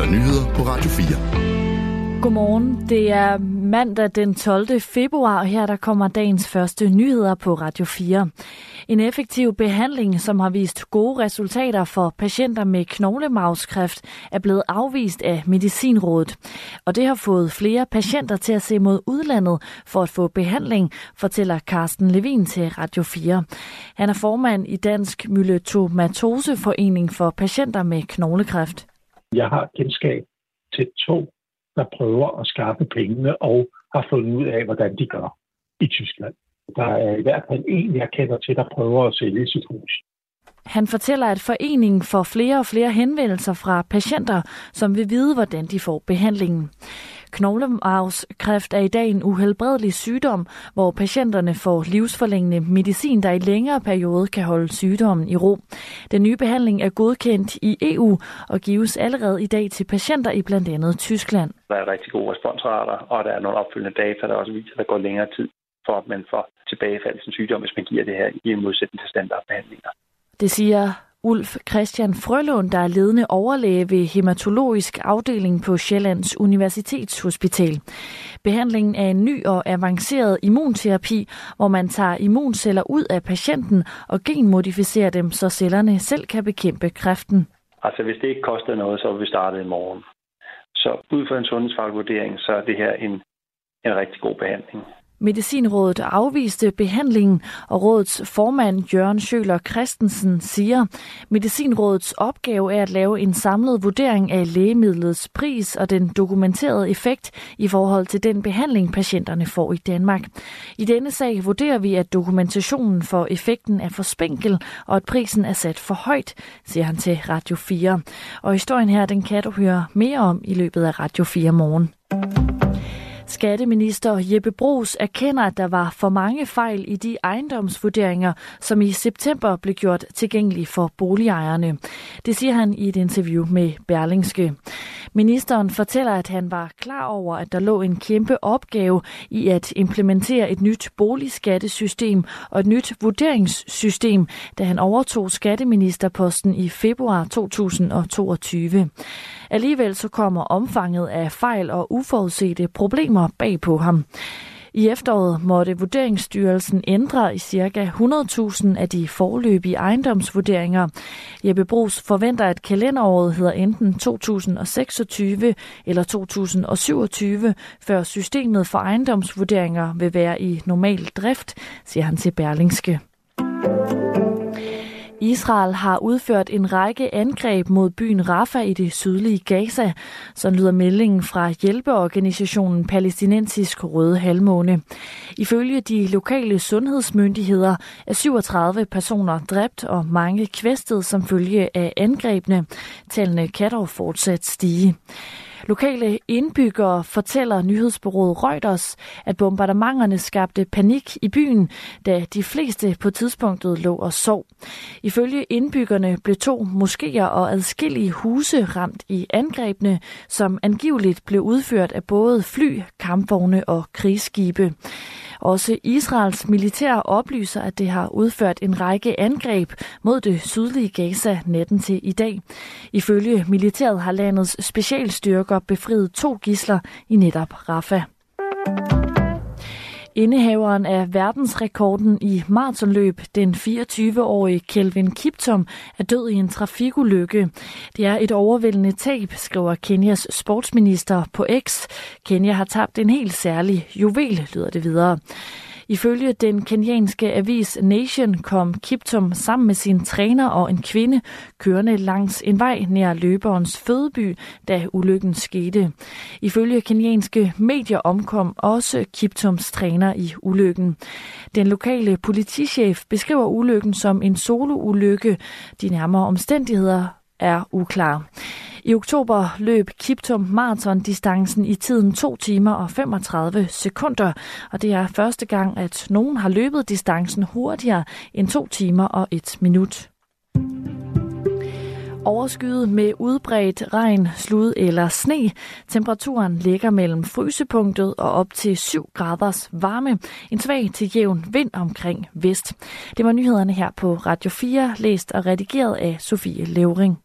der nyheder på Radio 4. Godmorgen. Det er mandag den 12. februar, og her der kommer dagens første nyheder på Radio 4. En effektiv behandling, som har vist gode resultater for patienter med knoglemavskræft, er blevet afvist af Medicinrådet. Og det har fået flere patienter til at se mod udlandet for at få behandling, fortæller Carsten Levin til Radio 4. Han er formand i Dansk Myeltomatoseforening for patienter med knoglekræft. Jeg har kendskab til to der prøver at skaffe pengene og har fundet ud af, hvordan de gør i Tyskland. Der er i hvert fald en, jeg kender til, der prøver at sælge sit hus. Han fortæller, at foreningen får flere og flere henvendelser fra patienter, som vil vide, hvordan de får behandlingen. Knoglemarvskræft er i dag en uhelbredelig sygdom, hvor patienterne får livsforlængende medicin, der i længere periode kan holde sygdommen i ro. Den nye behandling er godkendt i EU og gives allerede i dag til patienter i blandt andet Tyskland. Der er rigtig gode responsrater, og der er nogle opfølgende data, der også viser, at der går længere tid for, at man får tilbagefald i sin sygdom, hvis man giver det her i modsætning til standardbehandlinger. Det siger Ulf Christian Frølund, der er ledende overlæge ved hematologisk afdeling på Sjællands Universitetshospital. Behandlingen er en ny og avanceret immunterapi, hvor man tager immunceller ud af patienten og genmodificerer dem, så cellerne selv kan bekæmpe kræften. Altså hvis det ikke koster noget, så vil vi starte i morgen. Så ud fra en sundhedsfaglig vurdering, så er det her en, en rigtig god behandling. Medicinrådet afviste behandlingen, og rådets formand Jørgen Sjøler Christensen siger, Medicinrådets opgave er at lave en samlet vurdering af lægemidlets pris og den dokumenterede effekt i forhold til den behandling, patienterne får i Danmark. I denne sag vurderer vi, at dokumentationen for effekten er for spinkel, og at prisen er sat for højt, siger han til Radio 4. Og historien her, den kan du høre mere om i løbet af Radio 4 morgen. Skatteminister Jeppe Brugs erkender, at der var for mange fejl i de ejendomsvurderinger, som i september blev gjort tilgængelige for boligejerne. Det siger han i et interview med Berlingske. Ministeren fortæller, at han var klar over, at der lå en kæmpe opgave i at implementere et nyt boligskattesystem og et nyt vurderingssystem, da han overtog skatteministerposten i februar 2022. Alligevel så kommer omfanget af fejl og uforudsete problemer bag på ham. I efteråret måtte Vurderingsstyrelsen ændre i ca. 100.000 af de forløbige ejendomsvurderinger. Jeppe Brugs forventer, at kalenderåret hedder enten 2026 eller 2027, før systemet for ejendomsvurderinger vil være i normal drift, siger han til Berlingske. Israel har udført en række angreb mod byen Rafah i det sydlige Gaza, så lyder meldingen fra hjælpeorganisationen Palæstinensisk Røde Halvmåne. Ifølge de lokale sundhedsmyndigheder er 37 personer dræbt og mange kvæstet som følge af angrebene. Tallene kan dog fortsat stige. Lokale indbyggere fortæller nyhedsbyrået Reuters, at bombardementerne skabte panik i byen, da de fleste på tidspunktet lå og sov. Ifølge indbyggerne blev to moskéer og adskillige huse ramt i angrebene, som angiveligt blev udført af både fly, kampvogne og krigsskibe. Også Israels militær oplyser, at det har udført en række angreb mod det sydlige Gaza natten til i dag. Ifølge militæret har landets specialstyrker befriet to gisler i netop Rafah. Indehaveren af verdensrekorden i maratonløb, den 24-årige Kelvin Kiptum, er død i en trafikulykke. Det er et overvældende tab, skriver Kenyas sportsminister på X. Kenya har tabt en helt særlig juvel, lyder det videre. Ifølge den kenyanske avis Nation kom Kiptum sammen med sin træner og en kvinde kørende langs en vej nær løberens fødeby, da ulykken skete. Ifølge kenyanske medier omkom også Kiptums træner i ulykken. Den lokale politichef beskriver ulykken som en soloulykke. De nærmere omstændigheder er uklare. I oktober løb Kiptum maratondistancen i tiden 2 timer og 35 sekunder, og det er første gang, at nogen har løbet distancen hurtigere end 2 timer og 1 minut. Overskyet med udbredt regn, slud eller sne. Temperaturen ligger mellem frysepunktet og op til 7 graders varme. En svag til jævn vind omkring vest. Det var nyhederne her på Radio 4, læst og redigeret af Sofie Levering.